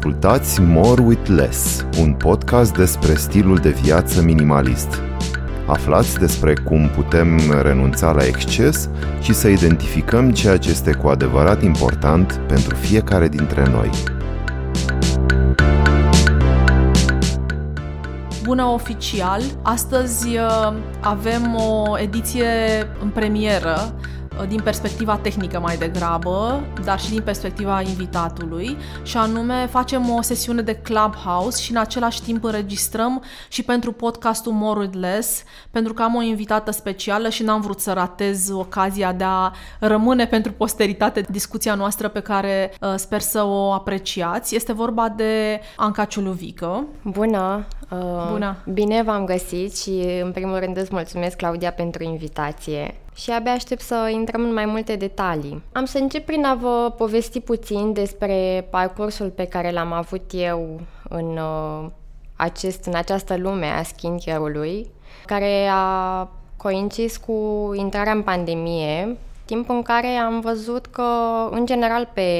Ascultați More with Less, un podcast despre stilul de viață minimalist. Aflați despre cum putem renunța la exces și să identificăm ceea ce este cu adevărat important pentru fiecare dintre noi. Bună oficial! Astăzi uh, avem o ediție în premieră Uh, din perspectiva tehnică mai degrabă, dar și din perspectiva invitatului, și anume facem o sesiune de Clubhouse și în același timp înregistrăm și pentru podcastul More with Less, pentru că am o invitată specială și n-am vrut să ratez ocazia de a rămâne pentru posteritate discuția noastră pe care uh, sper să o apreciați. Este vorba de Anca Ciuluvică. Bună! Uh, Bună! Bine v-am găsit și în primul rând îți mulțumesc, Claudia, pentru invitație și abia aștept să intrăm în mai multe detalii. Am să încep prin a vă povesti puțin despre parcursul pe care l-am avut eu în, uh, acest, în această lume a skincare-ului, care a coincis cu intrarea în pandemie, timp în care am văzut că, în general, pe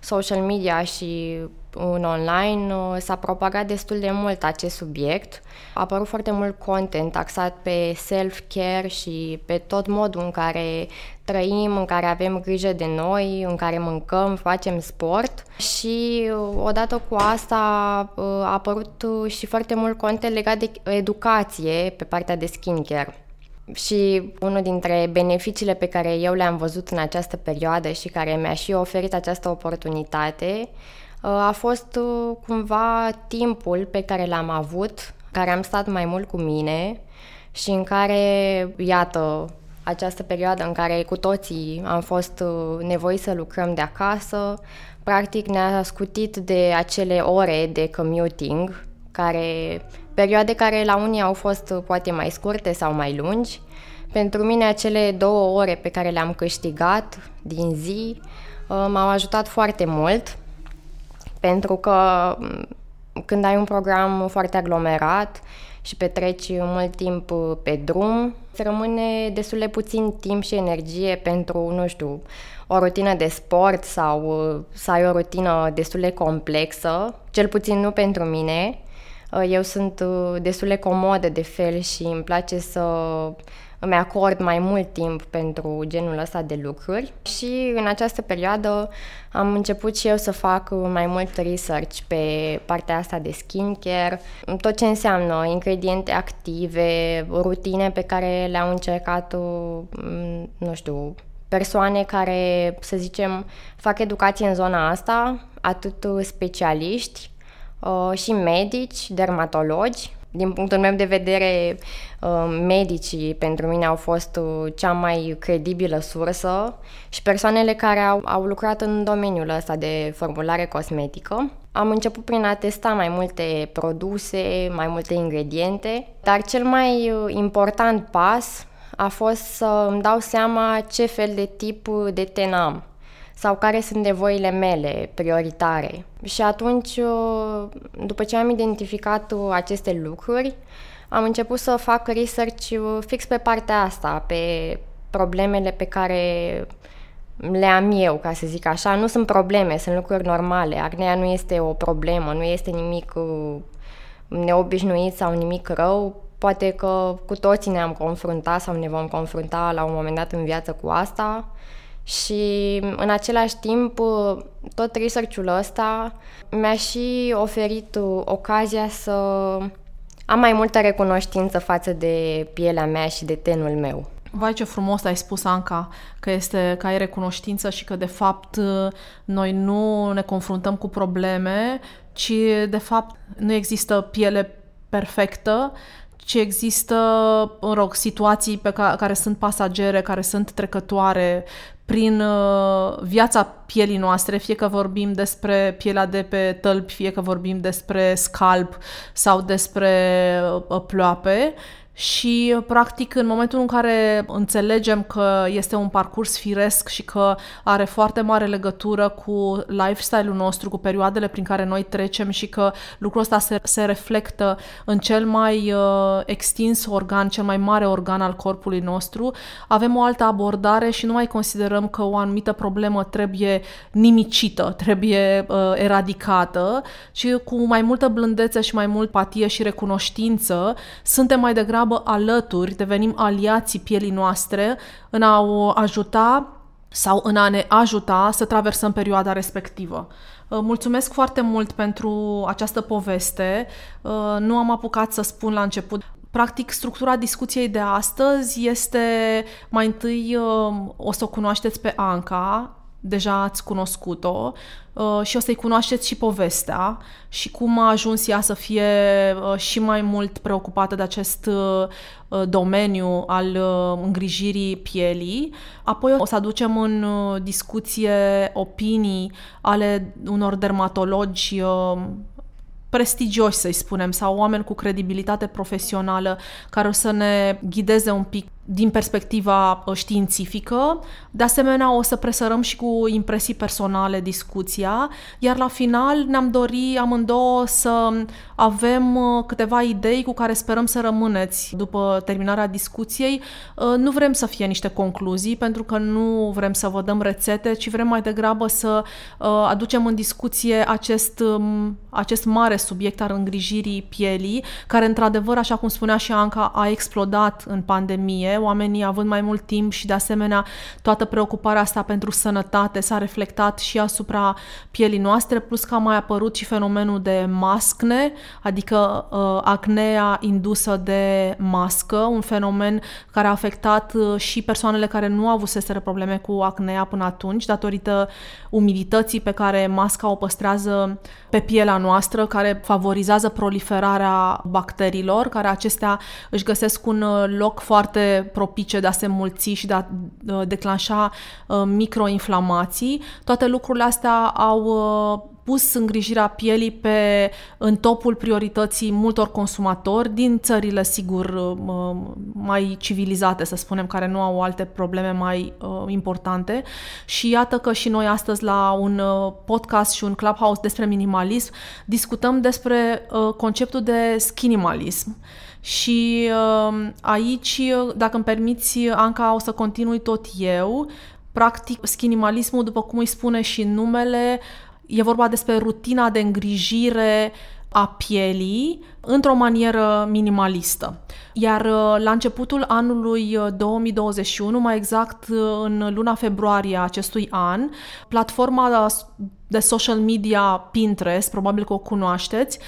social media și în online uh, s-a propagat destul de mult acest subiect. A apărut foarte mult content axat pe self-care și pe tot modul în care trăim, în care avem grijă de noi, în care mâncăm, facem sport și uh, odată cu asta uh, a apărut și foarte mult content legat de educație pe partea de skincare. Și unul dintre beneficiile pe care eu le-am văzut în această perioadă și care mi-a și oferit această oportunitate uh, a fost uh, cumva timpul pe care l-am avut, care am stat mai mult cu mine și în care, iată, această perioadă în care cu toții am fost uh, nevoiți să lucrăm de acasă, practic ne-a scutit de acele ore de commuting, care perioade care la unii au fost poate mai scurte sau mai lungi. Pentru mine acele două ore pe care le-am câștigat din zi uh, m-au ajutat foarte mult pentru că mm, când ai un program foarte aglomerat și petreci mult timp uh, pe drum, îți rămâne destul de puțin timp și energie pentru, nu știu, o rutină de sport sau uh, să ai o rutină destul de complexă, cel puțin nu pentru mine. Uh, eu sunt uh, destul de comodă de fel și îmi place să îmi acord mai mult timp pentru genul ăsta de lucruri și în această perioadă am început și eu să fac mai mult research pe partea asta de skincare, tot ce înseamnă ingrediente active, rutine pe care le-au încercat, uh, nu știu, persoane care, să zicem, fac educație în zona asta, atât specialiști, Uh, și medici, dermatologi. Din punctul meu de vedere, uh, medicii pentru mine au fost uh, cea mai credibilă sursă și persoanele care au, au lucrat în domeniul ăsta de formulare cosmetică. Am început prin a testa mai multe produse, mai multe ingrediente, dar cel mai important pas a fost să îmi dau seama ce fel de tip de ten am sau care sunt nevoile mele prioritare. Și atunci, uh, după ce am identificat uh, aceste lucruri, am început să fac research uh, fix pe partea asta, pe problemele pe care le am eu, ca să zic așa. Nu sunt probleme, sunt lucruri normale. Acnea nu este o problemă, nu este nimic neobișnuit sau nimic rău. Poate că cu toții ne-am confruntat sau ne vom confrunta la un moment dat în viață cu asta și în același timp tot research-ul ăsta mi-a și oferit ocazia să am mai multă recunoștință față de pielea mea și de tenul meu. Vai ce frumos ai spus, Anca, că, este, că ai recunoștință și că de fapt noi nu ne confruntăm cu probleme, ci de fapt nu există piele perfectă, ci există, în rog, situații pe care, care sunt pasagere, care sunt trecătoare, prin uh, viața pielii noastre, fie că vorbim despre pielea de pe tălpi, fie că vorbim despre scalp sau despre uh, ploape și, practic, în momentul în care înțelegem că este un parcurs firesc și că are foarte mare legătură cu lifestyle-ul nostru, cu perioadele prin care noi trecem și că lucrul ăsta se, se reflectă în cel mai uh, extins organ, cel mai mare organ al corpului nostru, avem o altă abordare și nu mai considerăm că o anumită problemă trebuie nimicită, trebuie uh, eradicată, ci cu mai multă blândețe și mai mult patie și recunoștință, suntem mai degrabă degrabă alături, devenim aliații pielii noastre în a o ajuta sau în a ne ajuta să traversăm perioada respectivă. Uh, mulțumesc foarte mult pentru această poveste. Uh, nu am apucat să spun la început. Practic, structura discuției de astăzi este mai întâi uh, o să o cunoașteți pe Anca, deja ați cunoscut-o uh, și o să-i cunoașteți și povestea și cum a ajuns ea să fie uh, și mai mult preocupată de acest uh, domeniu al îngrijirii pielii. Apoi o să aducem în discuție opinii ale unor dermatologi prestigioși, să-i spunem, sau oameni cu credibilitate profesională care o să ne ghideze un pic din perspectiva uh, științifică. De asemenea, o să presărăm și cu impresii personale discuția, iar la final ne-am dori amândouă să avem uh, câteva idei cu care sperăm să rămâneți după terminarea discuției. Uh, nu vrem să fie niște concluzii, pentru că nu vrem să vă dăm rețete, ci vrem mai degrabă să aducem în discuție acest, um, acest mare subiect al îngrijirii pielii, care într-adevăr, așa cum spunea și Anca, a explodat în pandemie, oamenii având mai mult timp și de asemenea toată preocuparea asta pentru sănătate s-a reflectat și asupra pielii noastre, plus că a mai apărut și fenomenul de mascne, adică uh, acnea indusă de mască, un fenomen care a afectat uh, și persoanele care nu avuseseră probleme cu acnea până atunci, datorită umidității pe care masca o păstrează pe pielea noastră, care favorizează proliferarea bacteriilor, care acestea își găsesc un uh, loc foarte propice de a se mulți și de a uh, declanșa uh, microinflamații. Toate lucrurile astea au uh, pus îngrijirea pielii pe, în topul priorității multor consumatori din țările, sigur, mai civilizate, să spunem, care nu au alte probleme mai uh, importante. Și iată că și noi astăzi la un podcast și un clubhouse despre minimalism discutăm despre uh, conceptul de skinimalism. Și uh, aici, dacă îmi permiți, Anca, o să continui tot eu. Practic, skinimalismul, după cum îi spune și numele, e vorba despre rutina de îngrijire a pielii într-o manieră minimalistă. Iar uh, la începutul anului 2021, uh, mai exact uh, în luna februarie a acestui an, platforma de social media Pinterest, probabil că o cunoașteți,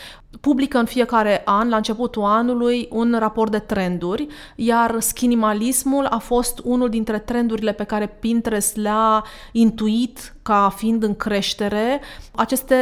publică în fiecare an, la începutul anului, un raport de trenduri, iar skinimalismul a fost unul dintre trendurile pe care Pinterest le-a intuit ca fiind în creștere. Aceste,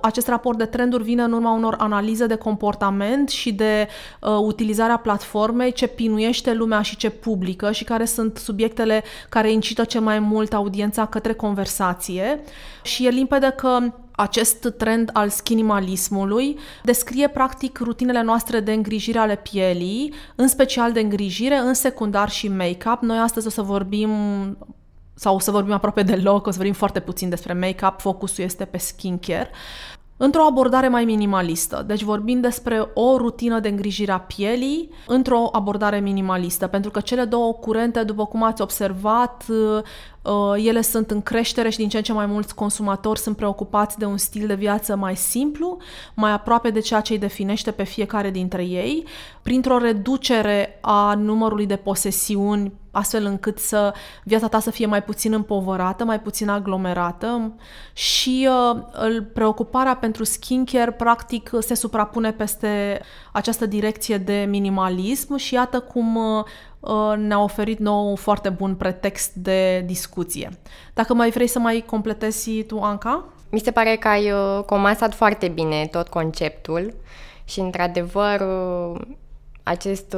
acest raport de trenduri vine în urma unor analize de comportament și de uh, utilizarea platformei, ce pinuiește lumea și ce publică și care sunt subiectele care incită cel mai mult audiența către conversație. Și e limpede că acest trend al skinimalismului descrie practic rutinele noastre de îngrijire ale pielii, în special de îngrijire, în secundar și make-up. Noi astăzi o să vorbim sau o să vorbim aproape deloc, o să vorbim foarte puțin despre make-up, focusul este pe skincare într-o abordare mai minimalistă. Deci vorbim despre o rutină de îngrijire a pielii într-o abordare minimalistă, pentru că cele două curente, după cum ați observat, Uh, ele sunt în creștere și din ce în ce mai mulți consumatori sunt preocupați de un stil de viață mai simplu, mai aproape de ceea ce îi definește pe fiecare dintre ei, printr-o reducere a numărului de posesiuni, astfel încât să viața ta să fie mai puțin împovărată, mai puțin aglomerată. Și uh, preocuparea pentru skincare practic se suprapune peste această direcție de minimalism și iată cum uh, Uh, ne-a oferit nou un foarte bun pretext de discuție. Dacă mai vrei să mai completezi tu, Anca? Mi se pare că ai uh, comasat foarte bine tot conceptul și, într-adevăr, uh, acest,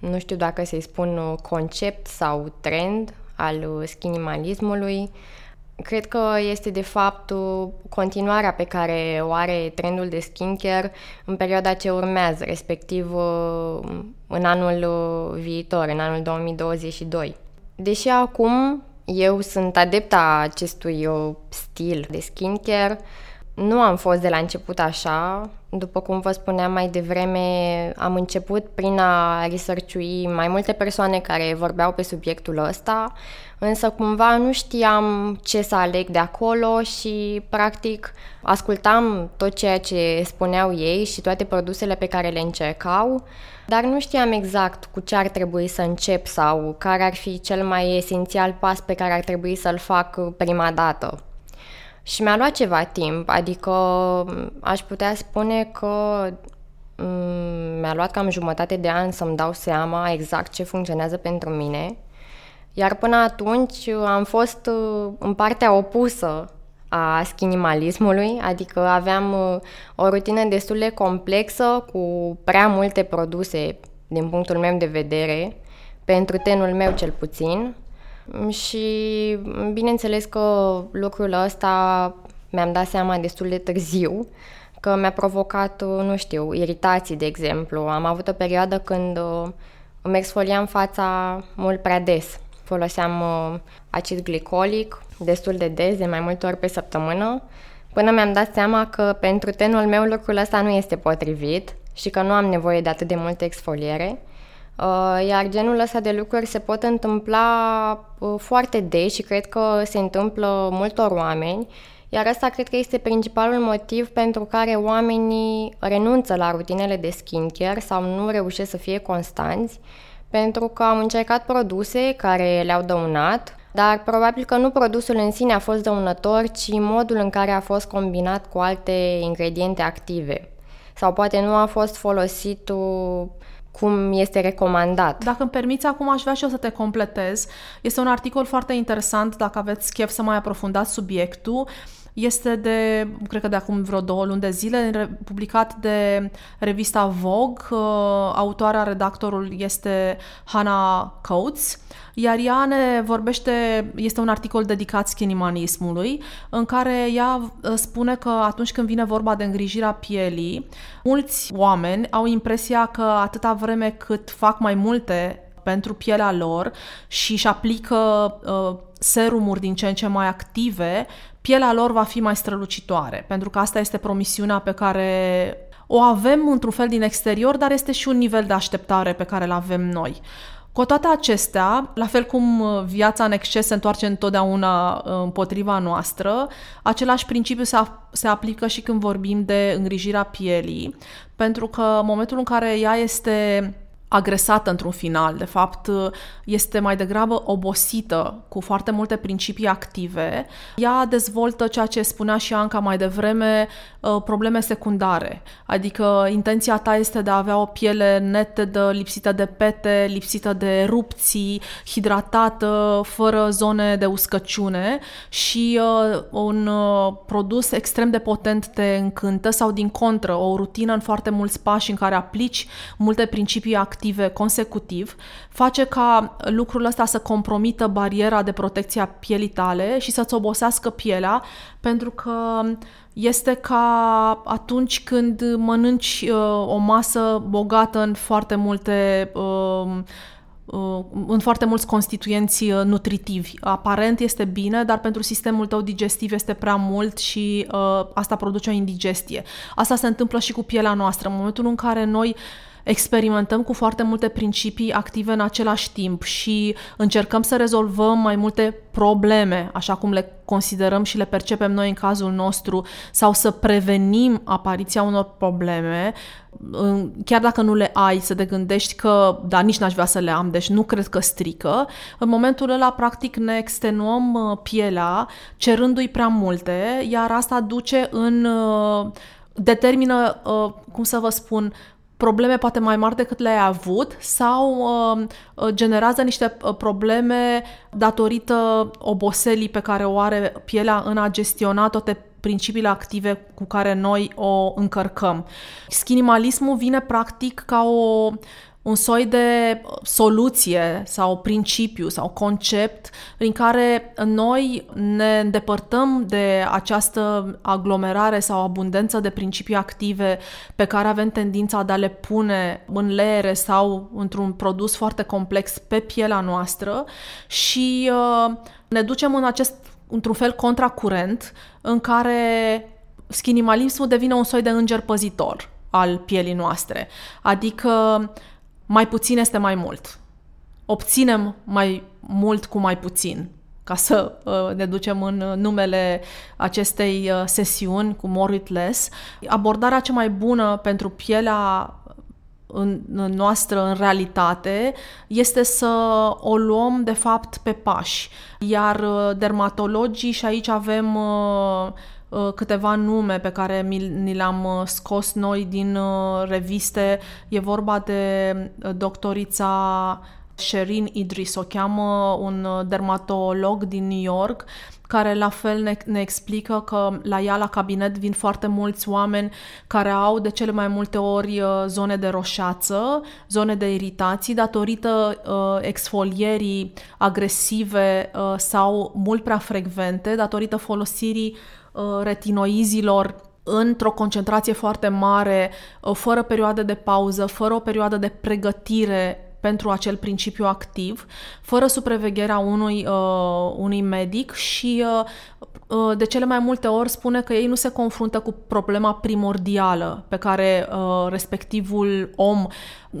nu știu dacă să-i spun concept sau trend al skinimalismului Cred că este de fapt continuarea pe care o are trendul de skincare în perioada ce urmează, respectiv în anul viitor, în anul 2022. Deși acum eu sunt adepta acestui stil de skincare, nu am fost de la început așa. După cum vă spuneam mai devreme, am început prin a research mai multe persoane care vorbeau pe subiectul ăsta, însă cumva nu știam ce să aleg de acolo și practic ascultam tot ceea ce spuneau ei și toate produsele pe care le încercau, dar nu știam exact cu ce ar trebui să încep sau care ar fi cel mai esențial pas pe care ar trebui să-l fac prima dată. Și mi-a luat ceva timp, adică aș putea spune că mi-a luat cam jumătate de an să-mi dau seama exact ce funcționează pentru mine. Iar până atunci am fost uh, în partea opusă a skinimalismului, adică aveam uh, o rutină destul de complexă cu prea multe produse din punctul meu de vedere, pentru tenul meu cel puțin, și bineînțeles că lucrul ăsta mi-am dat seama destul de târziu, că mi-a provocat, nu știu, iritații, de exemplu. Am avut o perioadă când uh, îmi exfoliam fața mult prea des. Foloseam uh, acid glicolic destul de des, de mai multe ori pe săptămână, până mi-am dat seama că pentru tenul meu lucrul ăsta nu este potrivit și că nu am nevoie de atât de multă exfoliere. Uh, iar genul ăsta de lucruri se pot întâmpla uh, foarte des și cred că se întâmplă multor oameni, iar asta cred că este principalul motiv pentru care oamenii renunță la rutinele de skincare sau nu reușesc să fie constanți, pentru că am încercat produse care le-au dăunat, dar probabil că nu produsul în sine a fost dăunător, ci modul în care a fost combinat cu alte ingrediente active. Sau poate nu a fost folosit cum este recomandat. Dacă îmi permiți, acum aș vrea și eu să te completez. Este un articol foarte interesant, dacă aveți chef să mai aprofundați subiectul. Este de, cred că de acum vreo două luni de zile, publicat de revista Vogue. Uh, autoarea, redactorul este Hannah Coates iar ea ne vorbește, este un articol dedicat schinimanismului, în care ea uh, spune că atunci când vine vorba de îngrijirea pielii, mulți oameni au impresia că atâta vreme cât fac mai multe pentru pielea lor și își aplică uh, serumuri din ce în ce mai active, pielea lor va fi mai strălucitoare, pentru că asta este promisiunea pe care o avem într-un fel din exterior, dar este și un nivel de așteptare pe care îl avem noi. Cu toate acestea, la fel cum uh, viața în exces se întoarce întotdeauna uh, împotriva noastră, același principiu se, se aplică și când vorbim de îngrijirea pielii, pentru că în momentul în care ea este agresată într-un final. De fapt, este mai degrabă obosită cu foarte multe principii active. Ea dezvoltă ceea ce spunea și Anca mai devreme, uh, probleme secundare. Adică intenția ta este de a avea o piele netedă, lipsită de pete, lipsită de erupții, hidratată, fără zone de uscăciune și uh, un uh, produs extrem de potent te încântă sau din contră, o rutină în foarte mulți pași în care aplici multe principii active active consecutiv face ca lucrul ăsta să compromită bariera de protecție a pielii tale și să-ți obosească pielea, pentru că este ca atunci când mănânci uh, o masă bogată în foarte multe uh, uh, în foarte mulți constituenți uh, nutritivi. Aparent este bine, dar pentru sistemul tău digestiv este prea mult și uh, asta produce o indigestie. Asta se întâmplă și cu pielea noastră. În momentul în care noi uh, experimentăm cu foarte multe principii active în același timp și încercăm să rezolvăm mai multe probleme, așa cum le considerăm și le percepem noi în cazul nostru, sau să prevenim apariția unor probleme, chiar dacă nu le ai, să te gândești că, da, nici n-aș vrea să le am, deci nu cred că strică, în momentul ăla, practic, ne extenuăm uh, pielea, cerându-i prea multe, iar asta duce în uh, determină, uh, cum să vă spun, probleme poate mai mari decât le-ai avut sau uh, uh, generează niște uh, probleme datorită oboselii pe care o are pielea în a gestiona toate principiile active cu care noi o încărcăm. Skinimalismul vine practic ca o un soi de soluție sau principiu sau concept în care noi ne îndepărtăm de această aglomerare sau abundență de principii active pe care avem tendința de a le pune în leere sau într-un produs foarte complex pe pielea noastră și uh, ne ducem în acest, într-un fel, contracurent în care skinimalismul devine un soi de înger păzitor al pielii noastre. Adică mai puțin este mai mult. Obținem mai mult cu mai puțin ca să uh, ne ducem în numele acestei uh, sesiuni cu More with Less. Abordarea cea mai bună pentru pielea în, în noastră, în realitate, este să o luăm, de fapt, pe pași. Iar uh, dermatologii, și aici avem uh, Uh, câteva nume pe care ni le-am uh, scos noi din uh, reviste. E vorba de doctorița Sherin Idris, o cheamă un dermatolog din New York, care la fel ne, ne explică că la ea la cabinet vin foarte mulți oameni care au de cele mai multe ori zone de roșață, zone de iritații datorită uh, exfolierii agresive uh, sau mult prea frecvente, datorită folosirii Uh, retinoizilor într-o concentrație foarte mare, uh, fără perioadă de pauză, fără o perioadă de pregătire pentru acel principiu activ, fără supravegherea unui, uh, unui medic și uh, uh, de cele mai multe ori spune că ei nu se confruntă cu problema primordială pe care uh, respectivul om,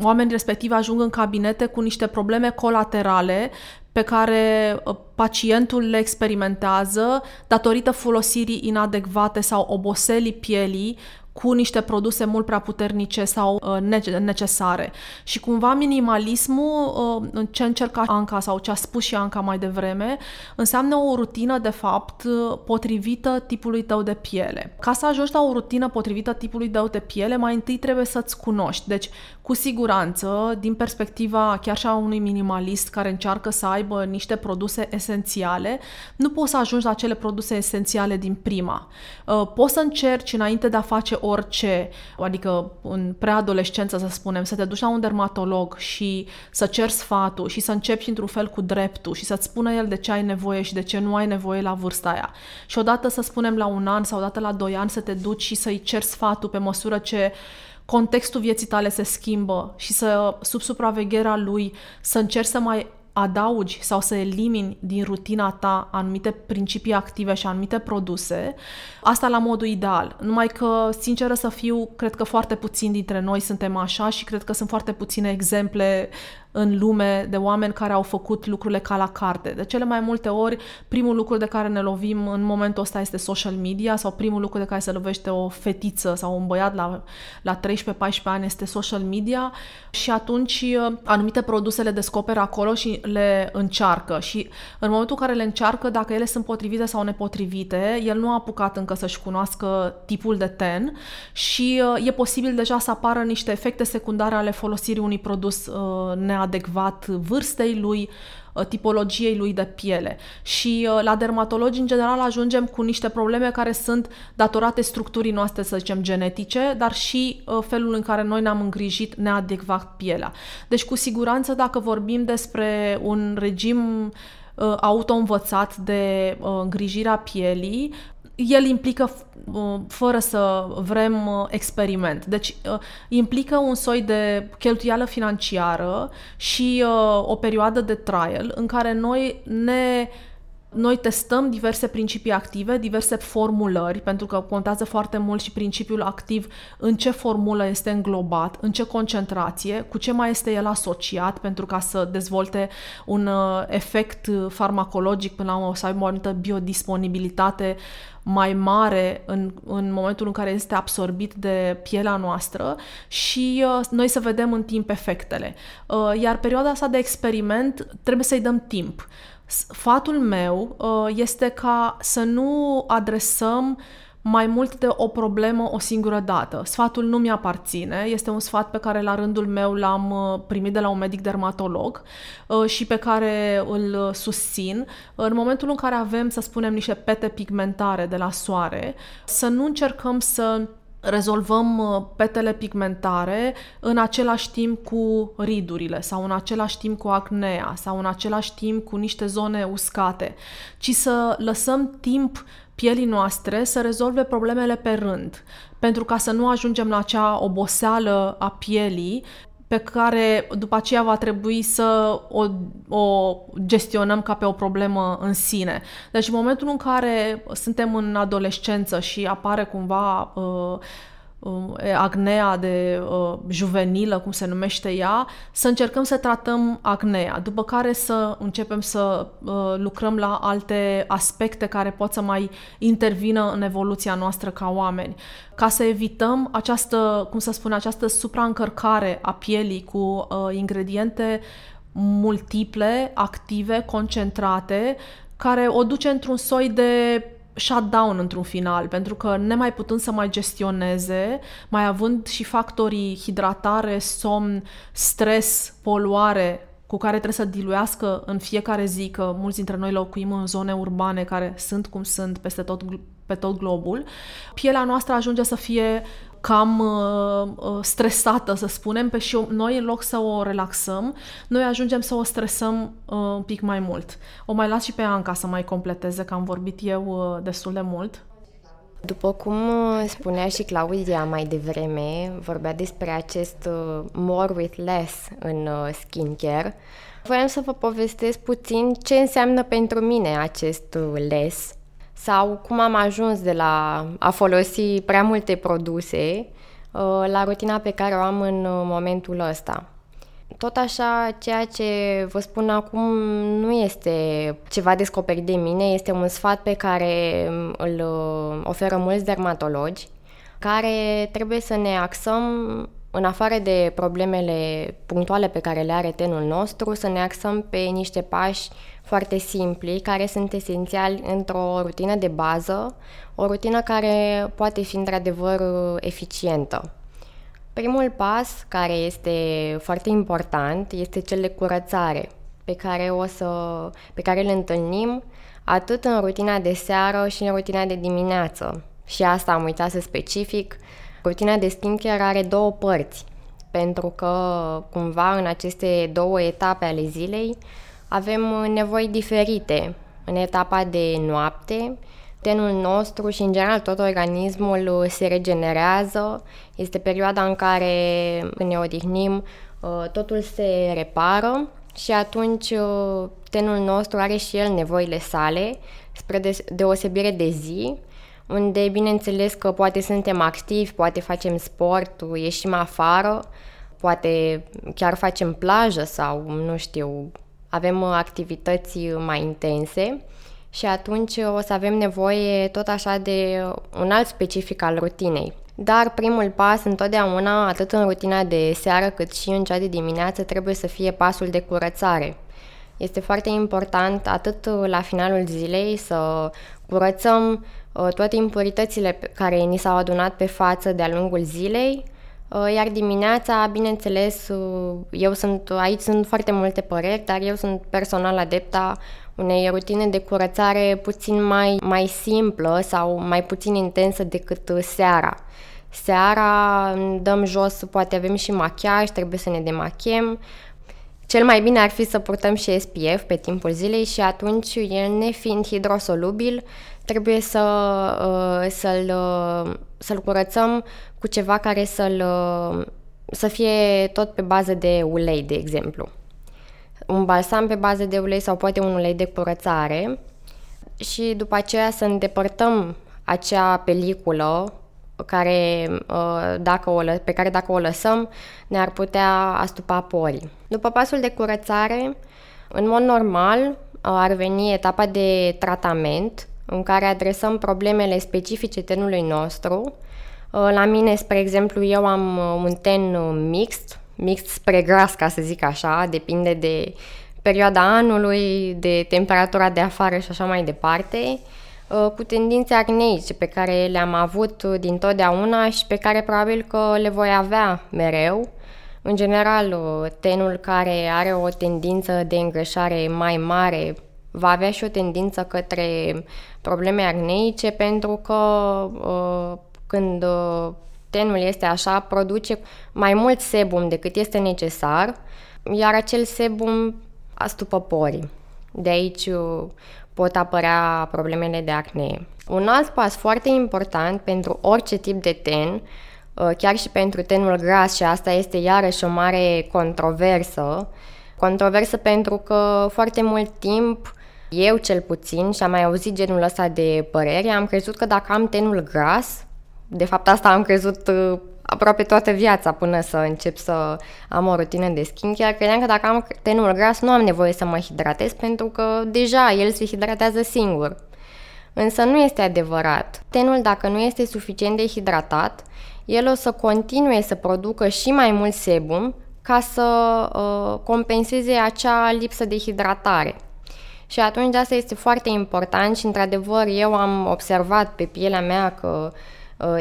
oamenii respectivi ajung în cabinete cu niște probleme colaterale pe care uh, pacientul le experimentează datorită folosirii inadecvate sau oboselii pielii cu niște produse mult prea puternice sau uh, necesare. Și cumva minimalismul, uh, ce încerca Anca sau ce a spus și Anca mai devreme, înseamnă o rutină, de fapt, potrivită tipului tău de piele. Ca să ajungi la o rutină potrivită tipului tău de piele, mai întâi trebuie să-ți cunoști. Deci, cu siguranță, din perspectiva chiar și a unui minimalist care încearcă să aibă niște produse esențiale, nu poți să ajungi la acele produse esențiale din prima. Uh, poți să încerci înainte de a face orice, adică în preadolescență să spunem, să te duci la un dermatolog și să ceri sfatul și să începi într-un fel cu dreptul și să-ți spună el de ce ai nevoie și de ce nu ai nevoie la vârsta aia. Și odată să spunem la un an sau odată la doi ani să te duci și să-i ceri sfatul pe măsură ce contextul vieții tale se schimbă și să, sub supravegherea lui, să încerci să mai adaugi sau să elimini din rutina ta anumite principii active și anumite produse, asta la modul ideal. Numai că, sinceră să fiu, cred că foarte puțini dintre noi suntem așa și cred că sunt foarte puține exemple în lume de oameni care au făcut lucrurile ca la carte. De cele mai multe ori, primul lucru de care ne lovim în momentul ăsta este social media sau primul lucru de care se lovește o fetiță sau un băiat la, la 13-14 ani este social media și atunci uh, anumite produse le descoperă acolo și le încearcă și în momentul în care le încearcă, dacă ele sunt potrivite sau nepotrivite, el nu a apucat încă să-și cunoască tipul de ten și uh, e posibil deja să apară niște efecte secundare ale folosirii unui produs uh, neadecvat vârstei lui, uh, tipologiei lui de piele. Și uh, la dermatologi, în general, ajungem cu niște probleme care sunt datorate structurii noastre, să zicem, genetice, dar și uh, felul în care noi ne-am îngrijit neadecvat pielea. Deci, cu siguranță, dacă vorbim despre un regim auto-învățat de îngrijirea pielii, el implică, uh, fără să vrem, uh, experiment. Deci uh, implică un soi de cheltuială financiară și o perioadă de trial în care noi ne noi testăm diverse principii active, diverse formulări, pentru că contează foarte mult și principiul activ în ce formulă este înglobat, în ce concentrație, cu ce mai este el asociat, pentru ca să dezvolte un efect farmacologic până la urmă, să aibă o anumită biodisponibilitate mai mare în, în momentul în care este absorbit de pielea noastră și uh, noi să vedem în timp efectele. Uh, iar perioada asta de experiment trebuie să-i dăm timp. Sfatul meu uh, este ca să nu adresăm mai mult de o problemă o singură dată. Sfatul nu mi-aparține, este un sfat pe care la rândul meu l-am uh, primit de la un medic dermatolog uh, și pe care îl susțin. În momentul în care avem, să spunem, niște pete pigmentare de la soare, să nu încercăm să rezolvăm uh, petele pigmentare în același timp cu ridurile sau în același timp cu acnea sau în același timp cu niște zone uscate, ci să lăsăm timp pielii noastre să rezolve problemele pe rând, pentru ca să nu ajungem la acea oboseală a pielii pe care după aceea va trebui să o, o gestionăm ca pe o problemă în sine. Deci în momentul în care suntem în adolescență și apare cumva uh, uh, acnea de uh, juvenilă, cum se numește ea, să încercăm să tratăm acnea, după care să începem să uh, lucrăm la alte aspecte care pot să mai intervină în evoluția noastră ca oameni, ca să evităm această, cum să spune, această supraîncărcare a pielii cu uh, ingrediente multiple, active, concentrate, care o duce într-un soi de shutdown într-un final, pentru că nemai putând să mai gestioneze, mai având și factorii hidratare, somn, stres, poluare, cu care trebuie să diluiască în fiecare zi, că mulți dintre noi locuim în zone urbane care sunt cum sunt peste tot, pe tot globul, pielea noastră ajunge să fie cam uh, uh, stresată, să spunem, pe și noi în loc să o relaxăm, noi ajungem să o stresăm uh, un pic mai mult. O mai las și pe Anca să mai completeze, că am vorbit eu uh, destul de mult. După cum uh, spunea și Claudia mai devreme, vorbea despre acest uh, more with less în skincare, Voiam să vă povestesc puțin ce înseamnă pentru mine acest less sau cum am ajuns de la a folosi prea multe produse uh, la rutina pe care o am în uh, momentul ăsta. Tot așa, ceea ce vă spun acum nu este ceva descoperit de mine, este un sfat pe care um, îl uh, oferă mulți dermatologi, care trebuie să ne axăm în afară de problemele punctuale pe care le are tenul nostru, să ne axăm pe niște pași foarte simpli, care sunt esențiali într-o rutină de bază, o rutină care poate fi într-adevăr eficientă. Primul pas, care este foarte important, este cel de curățare, pe care, o să, pe care îl întâlnim atât în rutina de seară și în rutina de dimineață. Și asta am uitat să specific, Rutina de skincare are două părți, pentru că cumva în aceste două etape ale zilei avem nevoi diferite. În etapa de noapte, tenul nostru și în general tot organismul se regenerează, este perioada în care când ne odihnim totul se repară și atunci tenul nostru are și el nevoile sale, spre deosebire de zi, unde bineînțeles că poate suntem activi, poate facem sport, ieșim afară, poate chiar facem plajă sau, nu știu, avem activități mai intense și atunci o să avem nevoie tot așa de un alt specific al rutinei. Dar primul pas întotdeauna, atât în rutina de seară cât și în cea de dimineață, trebuie să fie pasul de curățare. Este foarte important atât la finalul zilei să curățăm Uh, toate impuritățile care ni s-au adunat pe față de-a lungul zilei, uh, iar dimineața, bineînțeles, uh, eu sunt, aici sunt foarte multe păreri, dar eu sunt personal adepta unei rutine de curățare puțin mai, mai simplă sau mai puțin intensă decât seara. Seara dăm jos, poate avem și machiaj, trebuie să ne demachem. Cel mai bine ar fi să purtăm și SPF pe timpul zilei și atunci, el nefiind hidrosolubil, trebuie să, uh, să-l, uh, să-l curățăm cu ceva care să-l, uh, să fie tot pe bază de ulei, de exemplu. Un balsam pe bază de ulei sau poate un ulei de curățare și după aceea să îndepărtăm acea peliculă care, dacă o, pe care dacă o lăsăm ne-ar putea astupa porii. După pasul de curățare, în mod normal ar veni etapa de tratament în care adresăm problemele specifice tenului nostru. Uh, la mine, spre exemplu, eu am uh, un ten uh, mixt, mixt spre gras, ca să zic așa, depinde de perioada anului, de temperatura de afară și așa mai departe, cu tendințe acneice pe care le-am avut din totdeauna și pe care probabil că le voi avea mereu. În general, tenul care are o tendință de îngrășare mai mare va avea și o tendință către probleme acneice pentru că uh, când uh, tenul este așa, produce mai mult sebum decât este necesar, iar acel sebum astupă porii. De aici uh, pot apărea problemele de acne. Un alt pas foarte important pentru orice tip de ten, uh, chiar și pentru tenul gras, și asta este iarăși o mare controversă, controversă pentru că foarte mult timp eu cel puțin și am mai auzit genul ăsta de păreri, am crezut că dacă am tenul gras, de fapt asta am crezut uh, aproape toată viața până să încep să am o rutină de skincare. Credeam că dacă am tenul gras nu am nevoie să mă hidratez pentru că deja el se hidratează singur. Însă nu este adevărat. Tenul dacă nu este suficient de hidratat, el o să continue să producă și mai mult sebum ca să uh, compenseze acea lipsă de hidratare. Și atunci de asta este foarte important și într-adevăr eu am observat pe pielea mea că uh,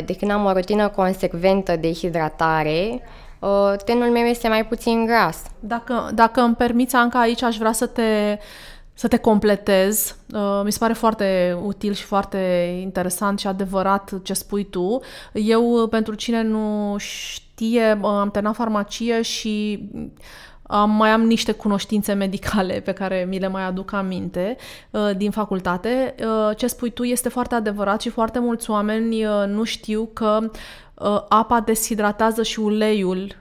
de când am o rutină consecventă de hidratare, uh, tenul meu este mai puțin gras. Dacă, dacă îmi permiți, Anca, aici aș vrea să te, să te completez. Uh, mi se pare foarte util și foarte interesant și adevărat ce spui tu. Eu, pentru cine nu știe, am terminat farmacie și am, mai am niște cunoștințe medicale pe care mi le mai aduc aminte uh, din facultate. Uh, ce spui tu este foarte adevărat și foarte mulți oameni uh, nu știu că uh, apa deshidratează și uleiul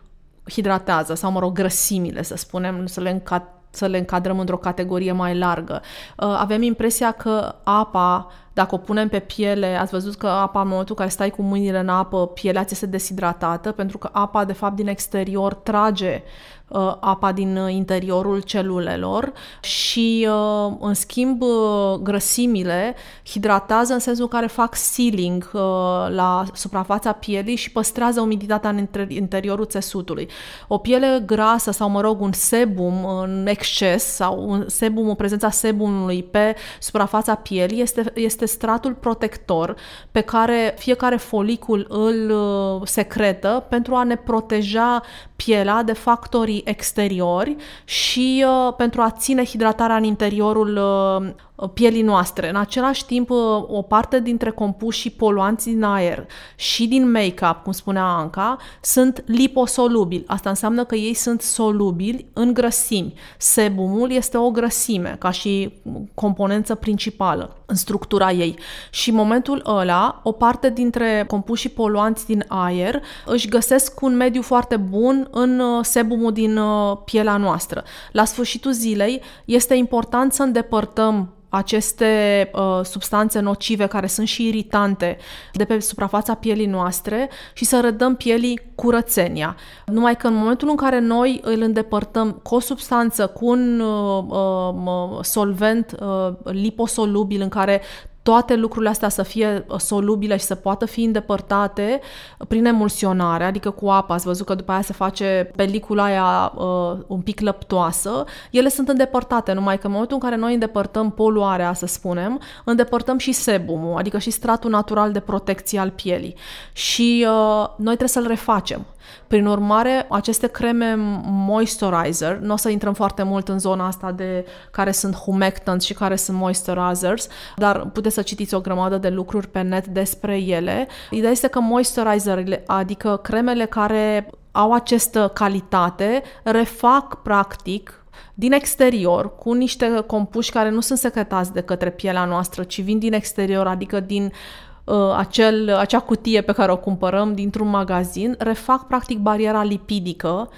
hidratează, sau mă rog, grăsimile, să spunem, să le, înca- să le încadrăm într-o categorie mai largă. Uh, avem impresia că apa dacă o punem pe piele, ați văzut că apa, în momentul în care stai cu mâinile în apă, pielea ți este deshidratată, pentru că apa, de fapt, din exterior trage uh, apa din uh, interiorul celulelor și, uh, în schimb, uh, grăsimile hidratează în sensul în care fac sealing uh, la suprafața pielii și păstrează umiditatea în interiorul țesutului. O piele grasă sau, mă rog, un sebum în exces sau un sebum, prezența sebumului pe suprafața pielii este, este stratul protector pe care fiecare folicul îl uh, secretă pentru a ne proteja pielea de factorii exteriori și uh, pentru a ține hidratarea în interiorul uh, pielii noastre. În același timp, uh, o parte dintre compuși poluanți din aer și din make-up, cum spunea Anca, sunt liposolubili. Asta înseamnă că ei sunt solubili în grăsimi. Sebumul este o grăsime, ca și componență principală în structura ei. Și în momentul ăla, o parte dintre compuși poluanți din aer își găsesc un mediu foarte bun în uh, sebumul din uh, pielea noastră. La sfârșitul zilei, este important să îndepărtăm aceste uh, substanțe nocive care sunt și iritante de pe suprafața pielii noastre și să redăm pielii curățenia. Numai că în momentul în care noi îl îndepărtăm cu o substanță, cu un uh, uh, solvent uh, liposolubil în care toate lucrurile astea să fie uh, solubile și să poată fi îndepărtate prin emulsionare, adică cu apă. Ați văzut că după aia se face pelicula aia uh, un pic lăptoasă. Ele sunt îndepărtate, numai că în momentul în care noi îndepărtăm poluarea, să spunem, îndepărtăm și sebumul, adică și stratul natural de protecție al pielii. Și uh, noi trebuie să-l refacem. Prin urmare, aceste creme moisturizer, nu o să intrăm foarte mult în zona asta de care sunt humectants și care sunt moisturizers, dar puteți să citiți o grămadă de lucruri pe net despre ele. Ideea este că moisturizerele, adică cremele care au această calitate, refac practic din exterior, cu niște compuși care nu sunt secretați de către pielea noastră, ci vin din exterior, adică din uh, acel, acea cutie pe care o cumpărăm dintr-un magazin, refac practic bariera lipidică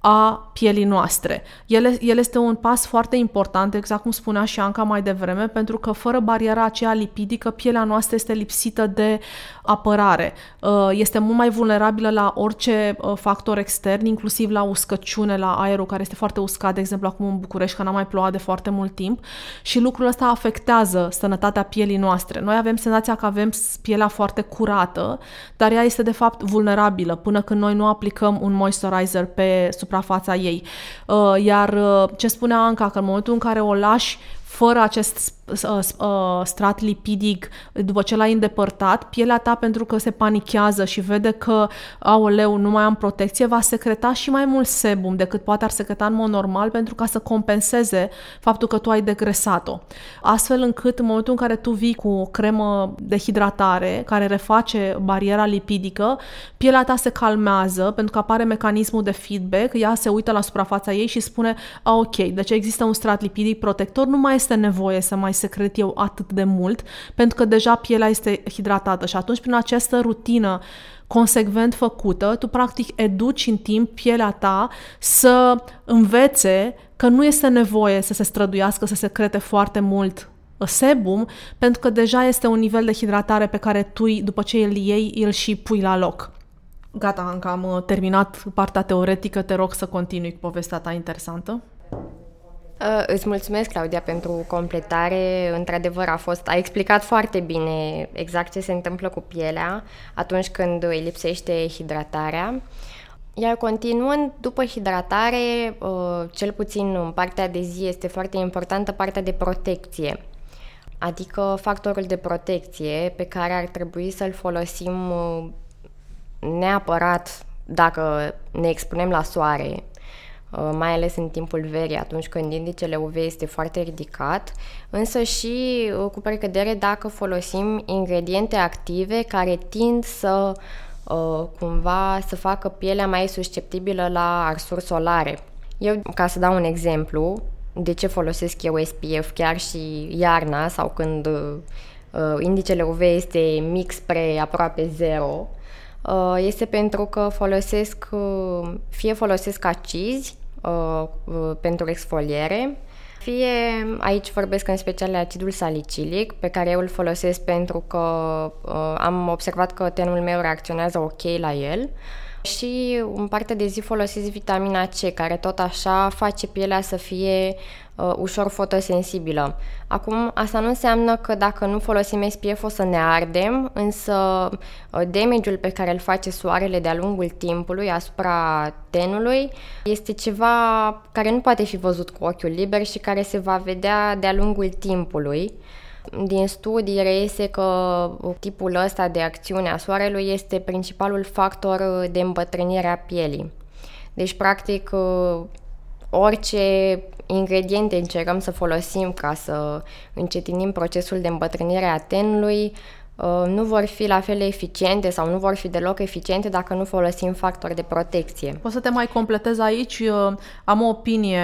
a pielii noastre. El, el este un pas foarte important, exact cum spunea și Anca mai devreme, pentru că fără bariera aceea lipidică, pielea noastră este lipsită de apărare. Uh, este mult mai vulnerabilă la orice uh, factor extern, inclusiv la uscăciune, la aerul care este foarte uscat, de exemplu acum în București, că n-a mai plouat de foarte mult timp și lucrul ăsta afectează sănătatea pielii noastre. Noi avem senzația că avem pielea foarte curată, dar ea este de fapt vulnerabilă până când noi nu aplicăm un moisturizer pe suprafața ei. Uh, iar ce spunea Anca, că în momentul în care o lași fără acest strat lipidic, după ce l-ai îndepărtat, pielea ta pentru că se panichează și vede că, aoleu, nu mai am protecție, va secreta și mai mult sebum decât poate ar secreta în mod normal pentru ca să compenseze faptul că tu ai degresat-o. Astfel încât în momentul în care tu vii cu o cremă de hidratare care reface bariera lipidică, pielea ta se calmează pentru că apare mecanismul de feedback, ea se uită la suprafața ei și spune, a, ok, deci există un strat lipidic protector, nu mai este nevoie să mai secret eu atât de mult, pentru că deja pielea este hidratată și atunci prin această rutină consecvent făcută, tu practic educi în timp pielea ta să învețe că nu este nevoie să se străduiască să secrete foarte mult sebum, pentru că deja este un nivel de hidratare pe care tu, după ce îl iei, îl și pui la loc. Gata, Anca, am uh, terminat partea teoretică, te rog să continui cu povestea ta interesantă. Uh, îți mulțumesc, Claudia, pentru completare. Într-adevăr, a fost, a explicat foarte bine exact ce se întâmplă cu pielea atunci când îi lipsește hidratarea. Iar continuând, după hidratare, uh, cel puțin în partea de zi, este foarte importantă partea de protecție. Adică factorul de protecție pe care ar trebui să-l folosim uh, neapărat dacă ne expunem la soare, Uh, mai ales în timpul verii, atunci când indicele UV este foarte ridicat, însă și uh, cu precădere dacă folosim ingrediente active care tind să uh, cumva să facă pielea mai susceptibilă la arsuri solare. Eu, ca să dau un exemplu, de ce folosesc eu SPF chiar și iarna sau când uh, indicele UV este mic spre aproape zero, uh, este pentru că folosesc, uh, fie folosesc acizi Uh, uh, pentru exfoliere, fie aici vorbesc în special de acidul salicilic, pe care eu îl folosesc pentru că uh, am observat că tenul meu reacționează ok la el. Și în partea de zi folosesc vitamina C, care tot așa face pielea să fie uh, ușor fotosensibilă. Acum, asta nu înseamnă că dacă nu folosim SPF o să ne ardem, însă uh, damage-ul pe care îl face soarele de-a lungul timpului asupra tenului este ceva care nu poate fi văzut cu ochiul liber și care se va vedea de-a lungul timpului. Din studii reiese că tipul ăsta de acțiune a soarelui este principalul factor de îmbătrânire a pielii. Deci, practic, orice ingrediente încercăm să folosim ca să încetinim procesul de îmbătrânire a tenului, nu vor fi la fel eficiente sau nu vor fi deloc eficiente dacă nu folosim factori de protecție. Poți să te mai completez aici? Am o opinie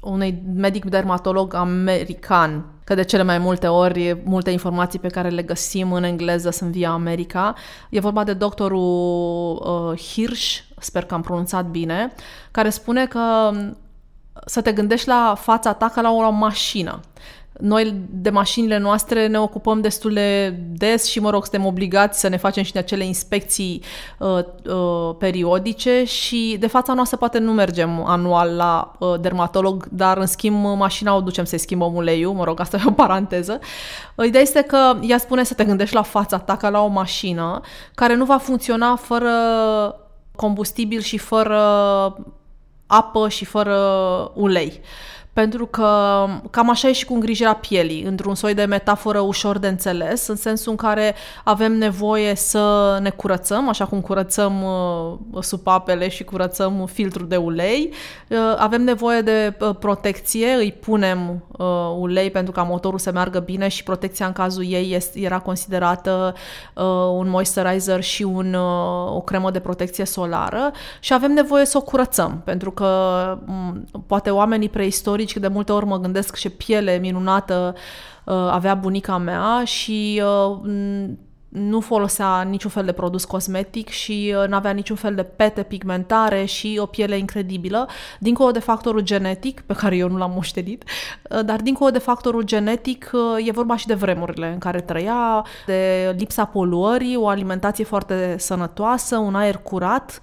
unui medic dermatolog american, că de cele mai multe ori multe informații pe care le găsim în engleză sunt via America. E vorba de doctorul uh, Hirsch, sper că am pronunțat bine, care spune că să te gândești la fața ta ca la o mașină. Noi de mașinile noastre ne ocupăm destul de des și, mă rog, suntem obligați să ne facem și de acele inspecții uh, uh, periodice și de fața noastră poate nu mergem anual la uh, dermatolog, dar în schimb mașina o ducem să-i schimbăm uleiul, mă rog, asta e o paranteză. Ideea este că ea spune să te gândești la fața ta ca la o mașină care nu va funcționa fără combustibil și fără apă și fără ulei. Pentru că cam așa e și cu îngrijirea pielii, într-un soi de metaforă ușor de înțeles, în sensul în care avem nevoie să ne curățăm, așa cum curățăm uh, supapele și curățăm filtrul de ulei. Uh, avem nevoie de uh, protecție, îi punem uh, ulei pentru ca motorul să meargă bine și protecția în cazul ei este, era considerată uh, un moisturizer și un, uh, o cremă de protecție solară și avem nevoie să o curățăm, pentru că um, poate oamenii preistorici istorici, de multe ori mă gândesc ce piele minunată uh, avea bunica mea și uh, nu folosea niciun fel de produs cosmetic și uh, nu avea niciun fel de pete, pigmentare și o piele incredibilă, dincolo de factorul genetic, pe care eu nu l-am moștenit, uh, dar dincolo de factorul genetic uh, e vorba și de vremurile în care trăia, de lipsa poluării, o alimentație foarte sănătoasă, un aer curat,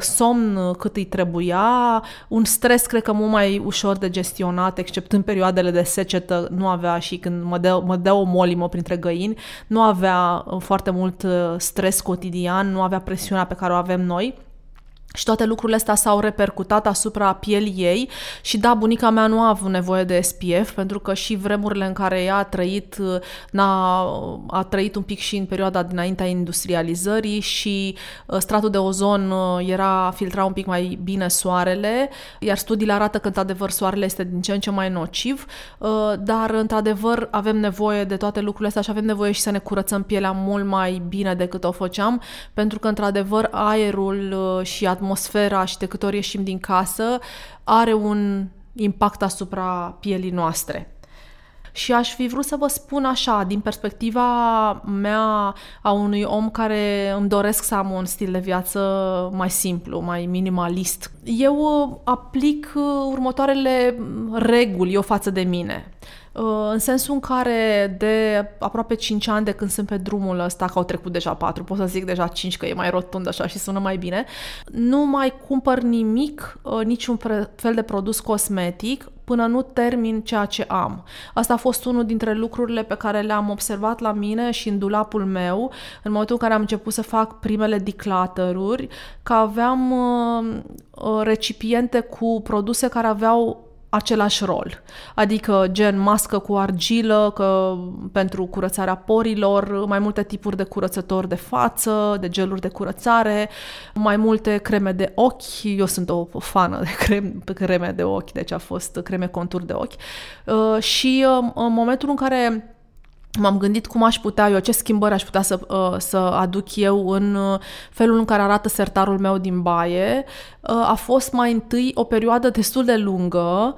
somn cât îi trebuia, un stres cred că mult mai ușor de gestionat, except în perioadele de secetă, nu avea și când mă dea, mă dea o molimă printre găini, nu avea foarte mult uh, stres cotidian, nu avea presiunea pe care o avem noi. Și toate lucrurile astea s-au repercutat asupra pielii ei și da, bunica mea nu a avut nevoie de SPF pentru că și vremurile în care ea a trăit, n-a, a trăit un pic și în perioada dinaintea industrializării și uh, stratul de ozon uh, era filtra un pic mai bine soarele, iar studiile arată că într-adevăr soarele este din ce în ce mai nociv, uh, dar într-adevăr avem nevoie de toate lucrurile astea și avem nevoie și să ne curățăm pielea mult mai bine decât o făceam, pentru că într-adevăr aerul și atmosfera atmosfera și de câte ori ieșim din casă are un impact asupra pielii noastre. Și aș fi vrut să vă spun așa, din perspectiva mea a unui om care îmi doresc să am un stil de viață mai simplu, mai minimalist. Eu aplic următoarele reguli eu față de mine. Uh, în sensul în care de aproape 5 ani de când sunt pe drumul ăsta, că au trecut deja 4, pot să zic deja 5 că e mai rotund așa și sună mai bine, nu mai cumpăr nimic, uh, niciun fel de produs cosmetic până nu termin ceea ce am. Asta a fost unul dintre lucrurile pe care le-am observat la mine și în dulapul meu, în momentul în care am început să fac primele declutteruri, că aveam uh, recipiente cu produse care aveau același rol. Adică gen mască cu argilă că pentru curățarea porilor, mai multe tipuri de curățători de față, de geluri de curățare, mai multe creme de ochi. Eu sunt o fană de creme, creme de ochi, deci a fost creme contur de ochi. Uh, și uh, în momentul în care m-am gândit cum aș putea eu, ce schimbări aș putea să, uh, să aduc eu în uh, felul în care arată sertarul meu din baie. Uh, a fost mai întâi o perioadă destul de lungă